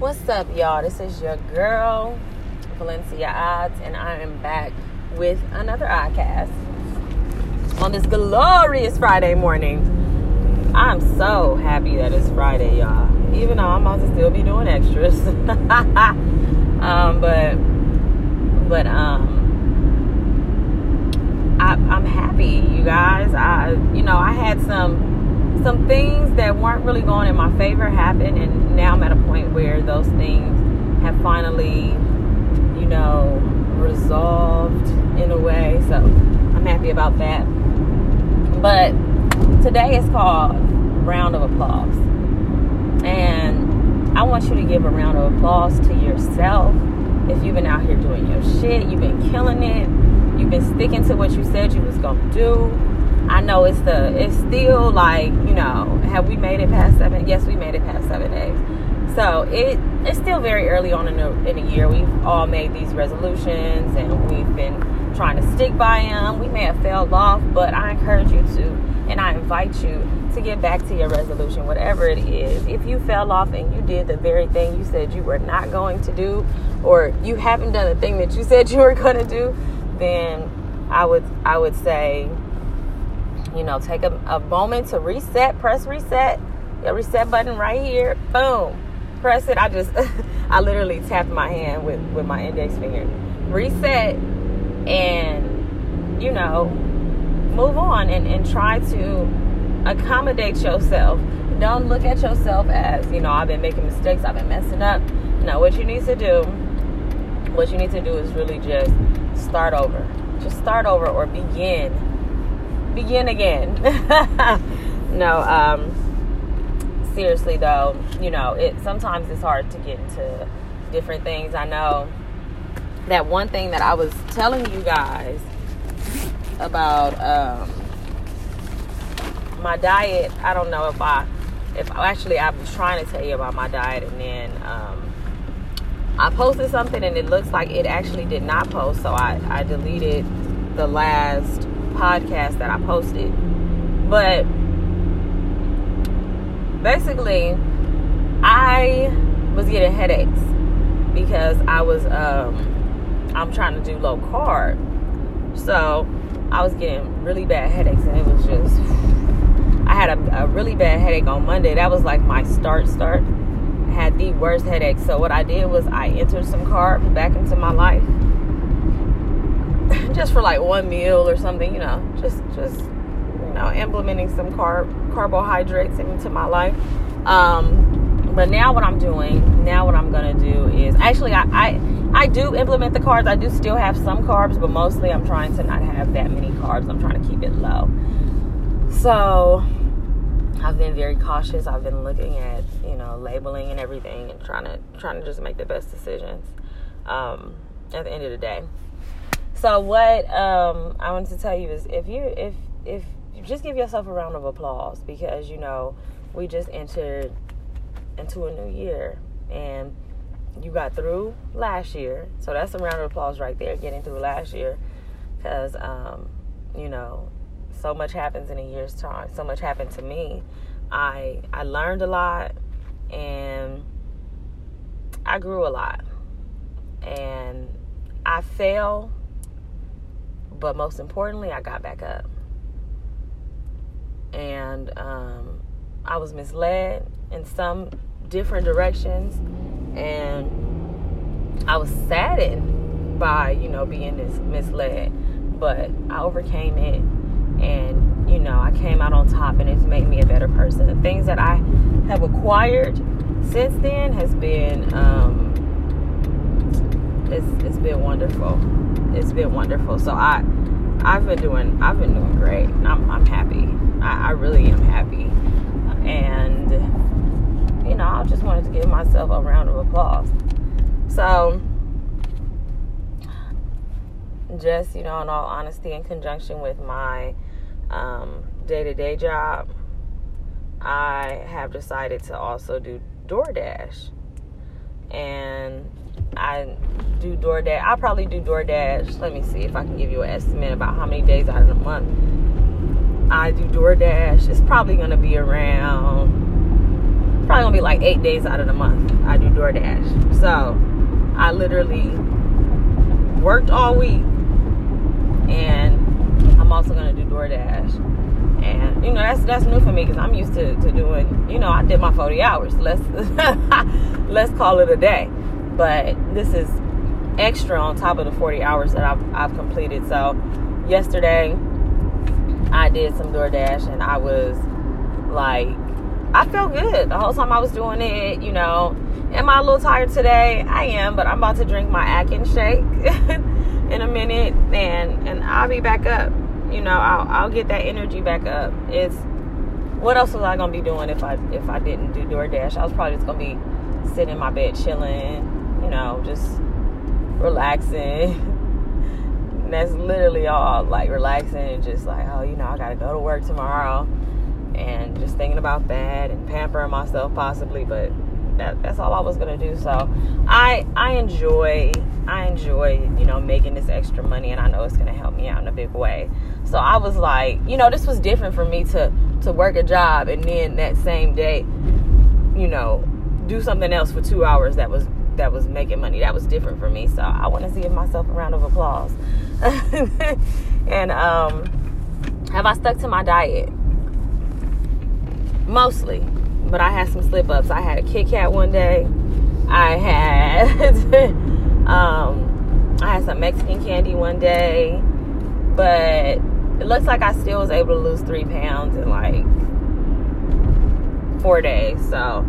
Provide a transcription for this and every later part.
What's up, y'all? This is your girl, Valencia Odds, and I am back with another iCast on this glorious Friday morning. I'm so happy that it's Friday, y'all. Even though I'm about to still be doing extras. um, but, but, um, I, I'm happy, you guys. I, you know, I had some some things weren't really going in my favor happened, and now I'm at a point where those things have finally, you know, resolved in a way. So I'm happy about that. But today is called Round of Applause. And I want you to give a round of applause to yourself if you've been out here doing your shit, you've been killing it, you've been sticking to what you said you was to do I know it's the it's still like you know have we made it past seven? Yes, we made it past seven days. So it it's still very early on in the in the year. We've all made these resolutions and we've been trying to stick by them. We may have failed off, but I encourage you to and I invite you to get back to your resolution, whatever it is. If you fell off and you did the very thing you said you were not going to do, or you haven't done the thing that you said you were going to do, then I would I would say you know, take a, a moment to reset, press reset. The reset button right here. Boom. Press it. I just, I literally tapped my hand with, with my index finger. Reset and, you know, move on and, and try to accommodate yourself. Don't look at yourself as, you know, I've been making mistakes, I've been messing up. No, what you need to do, what you need to do is really just start over. Just start over or begin begin again. no, um, seriously though, you know, it sometimes it's hard to get into different things. I know that one thing that I was telling you guys about um, my diet. I don't know if I, if actually I was trying to tell you about my diet, and then um, I posted something, and it looks like it actually did not post, so I, I deleted the last podcast that I posted. But basically, I was getting headaches because I was um, I'm trying to do low carb. So I was getting really bad headaches and it was just I had a, a really bad headache on Monday. That was like my start start. I had the worst headache. So what I did was I entered some carbs back into my life just for like one meal or something, you know, just just you know, implementing some carb carbohydrates into my life. Um, but now what I'm doing, now what I'm gonna do is actually I, I I do implement the carbs. I do still have some carbs, but mostly I'm trying to not have that many carbs. I'm trying to keep it low. So I've been very cautious. I've been looking at you know labeling and everything, and trying to trying to just make the best decisions. Um, at the end of the day. So what um, I wanted to tell you is if you if if just give yourself a round of applause because you know we just entered into a new year and you got through last year. So that's a round of applause right there, getting through last year. Because, um, you know, so much happens in a year's time. So much happened to me. I I learned a lot and I grew a lot. And I fail but most importantly, I got back up. And um, I was misled in some different directions. And I was saddened by, you know, being this misled. But I overcame it. And, you know, I came out on top and it's made me a better person. The things that I have acquired since then has been, um, it's, it's been wonderful it's been wonderful. So I I've been doing I've been doing great. I'm I'm happy. I, I really am happy. And you know, I just wanted to give myself a round of applause. So just, you know, in all honesty, in conjunction with my day to day job, I have decided to also do DoorDash. And I do DoorDash. I'll probably do DoorDash. Let me see if I can give you an estimate about how many days out of the month I do DoorDash. It's probably to be around, probably probably gonna be like eight days out of the month I do DoorDash. So I literally worked all week and I'm also gonna do DoorDash. And you know that's that's new for me because I'm used to, to doing you know I did my 40 hours. Let's let's call it a day. But this is extra on top of the 40 hours that I've, I've completed. So yesterday I did some DoorDash and I was like I felt good the whole time I was doing it. You know, am I a little tired today? I am, but I'm about to drink my Atkins shake in a minute, and and I'll be back up. You know, I'll I'll get that energy back up. It's what else was I gonna be doing if I if I didn't do DoorDash? I was probably just gonna be sitting in my bed chilling. You know, just relaxing. that's literally all like relaxing and just like oh you know i gotta go to work tomorrow and just thinking about that and pampering myself possibly but that, that's all I was gonna do. So I I enjoy I enjoy you know making this extra money, and I know it's gonna help me out in a big way. So I was like, you know, this was different for me to to work a job and then that same day, you know, do something else for two hours that was that was making money. That was different for me. So I want to give myself a round of applause. and um, have I stuck to my diet? Mostly, but I had some slip ups. I had a Kit Kat one day. I had um, I had some Mexican candy one day, but it looks like I still was able to lose three pounds in like four days. So,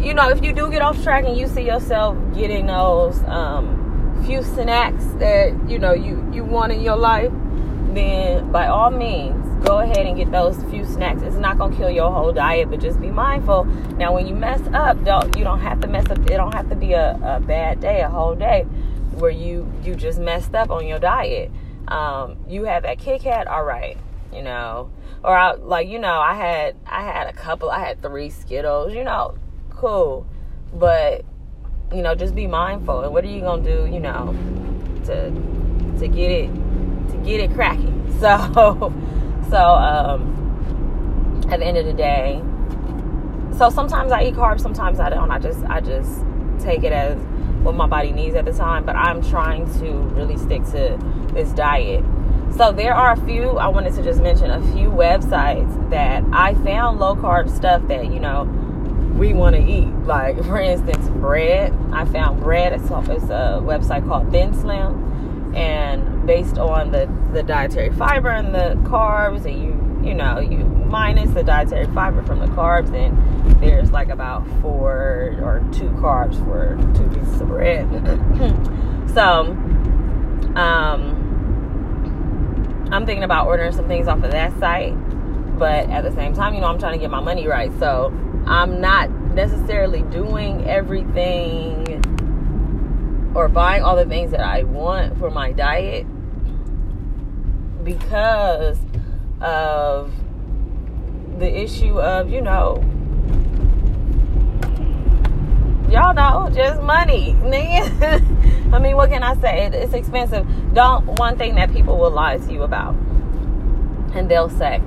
you know, if you do get off track and you see yourself getting those um, few snacks that you know you you want in your life, then by all means go ahead and get those few snacks. It's not gonna kill your whole diet, but just be mindful. Now, when you mess up, don't you don't have to mess up. It don't have to be a, a bad day, a whole day, where you you just messed up on your diet. Um, you have that Kit Kat, all right, you know, or I, like you know, I had I had a couple, I had three Skittles, you know, cool, but you know, just be mindful. And what are you gonna do, you know, to to get it to get it cracking? So so um, at the end of the day, so sometimes I eat carbs, sometimes I don't. I just I just take it as what my body needs at the time. But I'm trying to really stick to this diet. So there are a few. I wanted to just mention a few websites that I found low carb stuff that you know we want to eat. Like for instance, bread. I found bread. It's, it's a website called Thin Slim, and based on the, the dietary fiber and the carbs and you you know you minus the dietary fiber from the carbs and there's like about four or two carbs for two pieces of bread so um i'm thinking about ordering some things off of that site but at the same time you know i'm trying to get my money right so i'm not necessarily doing everything or buying all the things that I want for my diet because of the issue of, you know, y'all know, just money. I mean, what can I say? It's expensive. Don't, one thing that people will lie to you about, and they'll say,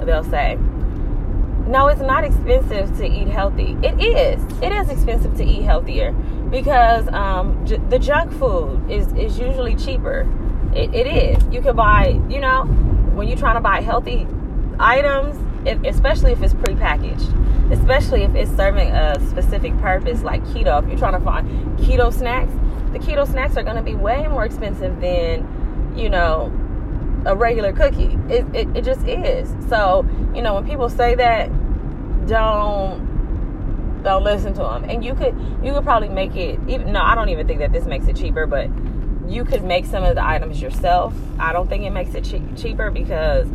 they'll say, no, it's not expensive to eat healthy. It is. It is expensive to eat healthier because um, j- the junk food is, is usually cheaper it, it is. You can buy, you know, when you're trying to buy healthy items, if, especially if it's prepackaged, especially if it's serving a specific purpose like keto. If you're trying to find keto snacks, the keto snacks are going to be way more expensive than, you know, a regular cookie. It, it, it just is. So, you know, when people say that, don't don't listen to them. And you could you could probably make it even no, I don't even think that this makes it cheaper, but you could make some of the items yourself. I don't think it makes it che- cheaper because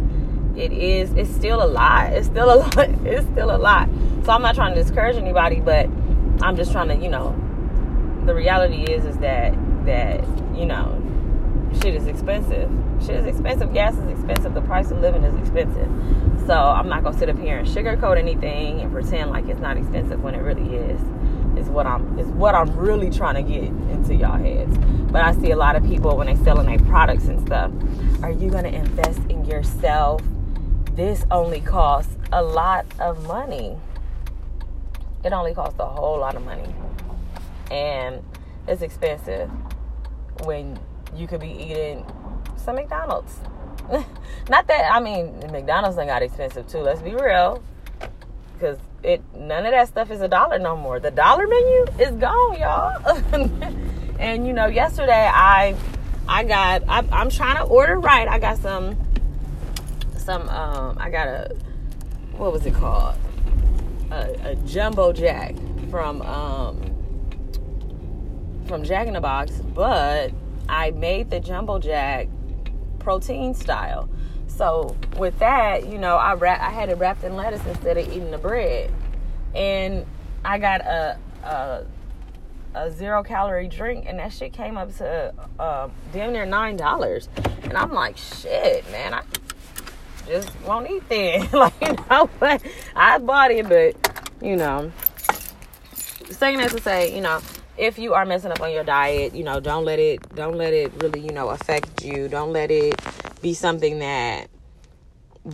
it is it's still a lot. It's still a lot. It's still a lot. So I'm not trying to discourage anybody, but I'm just trying to, you know, the reality is is that that, you know, shit is expensive. Shit is expensive. Gas is expensive. The price of living is expensive. So I'm not gonna sit up here and sugarcoat anything and pretend like it's not expensive when it really is is what I'm is what I'm really trying to get into y'all heads. But I see a lot of people when they selling their products and stuff. Are you gonna invest in yourself? This only costs a lot of money. It only costs a whole lot of money. And it's expensive when you could be eating some McDonald's. Not that I mean McDonald's ain't got expensive too. Let's be real, because it none of that stuff is a dollar no more. The dollar menu is gone, y'all. and you know, yesterday I I got I, I'm trying to order right. I got some some um I got a what was it called a, a jumbo jack from um from Jack in the Box, but I made the jumbo jack protein style. So with that, you know, I wrap, I had it wrapped in lettuce instead of eating the bread, and I got a a, a zero calorie drink, and that shit came up to uh, damn near nine dollars, and I'm like, shit, man, I just won't eat then. like you know, but I bought it, but you know, saying that to say, you know, if you are messing up on your diet, you know, don't let it don't let it really, you know, affect you. Don't let it be something that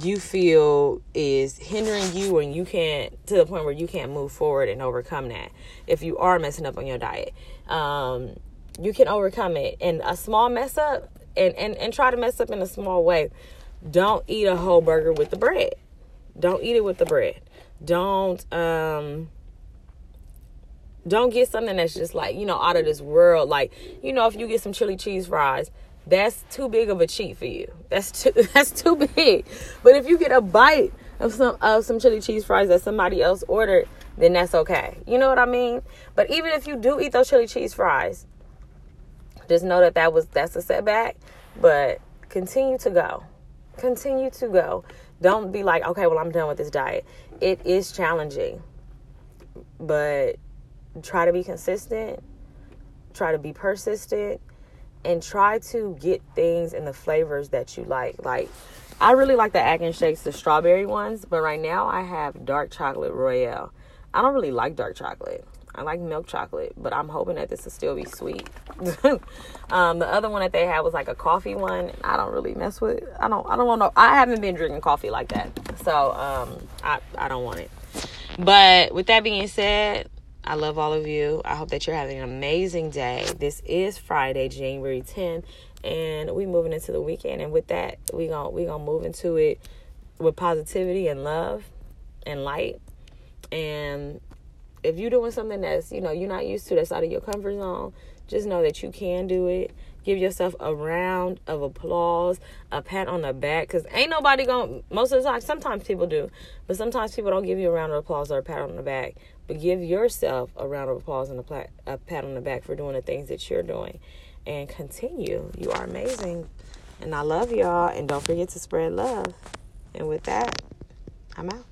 you feel is hindering you and you can't to the point where you can't move forward and overcome that. If you are messing up on your diet, um, you can overcome it. And a small mess up and, and, and try to mess up in a small way. Don't eat a whole burger with the bread. Don't eat it with the bread. Don't um don't get something that's just like, you know, out of this world. Like, you know, if you get some chili cheese fries, that's too big of a cheat for you. That's too that's too big. But if you get a bite of some of some chili cheese fries that somebody else ordered, then that's okay. You know what I mean? But even if you do eat those chili cheese fries, just know that that was that's a setback, but continue to go. Continue to go. Don't be like, okay, well, I'm done with this diet. It is challenging. But try to be consistent, try to be persistent, and try to get things in the flavors that you like. Like, I really like the Atkins shakes, the strawberry ones, but right now I have dark chocolate royale. I don't really like dark chocolate. I like milk chocolate, but I'm hoping that this will still be sweet. um, the other one that they had was like a coffee one. I don't really mess with. It. I don't. I don't want to. I haven't been drinking coffee like that, so um, I I don't want it. But with that being said, I love all of you. I hope that you're having an amazing day. This is Friday, January 10th, and we moving into the weekend. And with that, we gonna we gonna move into it with positivity and love and light. And if you're doing something that's you know you're not used to, that's out of your comfort zone, just know that you can do it. Give yourself a round of applause, a pat on the back, because ain't nobody gonna. Most of the time, sometimes people do, but sometimes people don't give you a round of applause or a pat on the back. But give yourself a round of applause and a, plat, a pat on the back for doing the things that you're doing. And continue. You are amazing. And I love y'all. And don't forget to spread love. And with that, I'm out.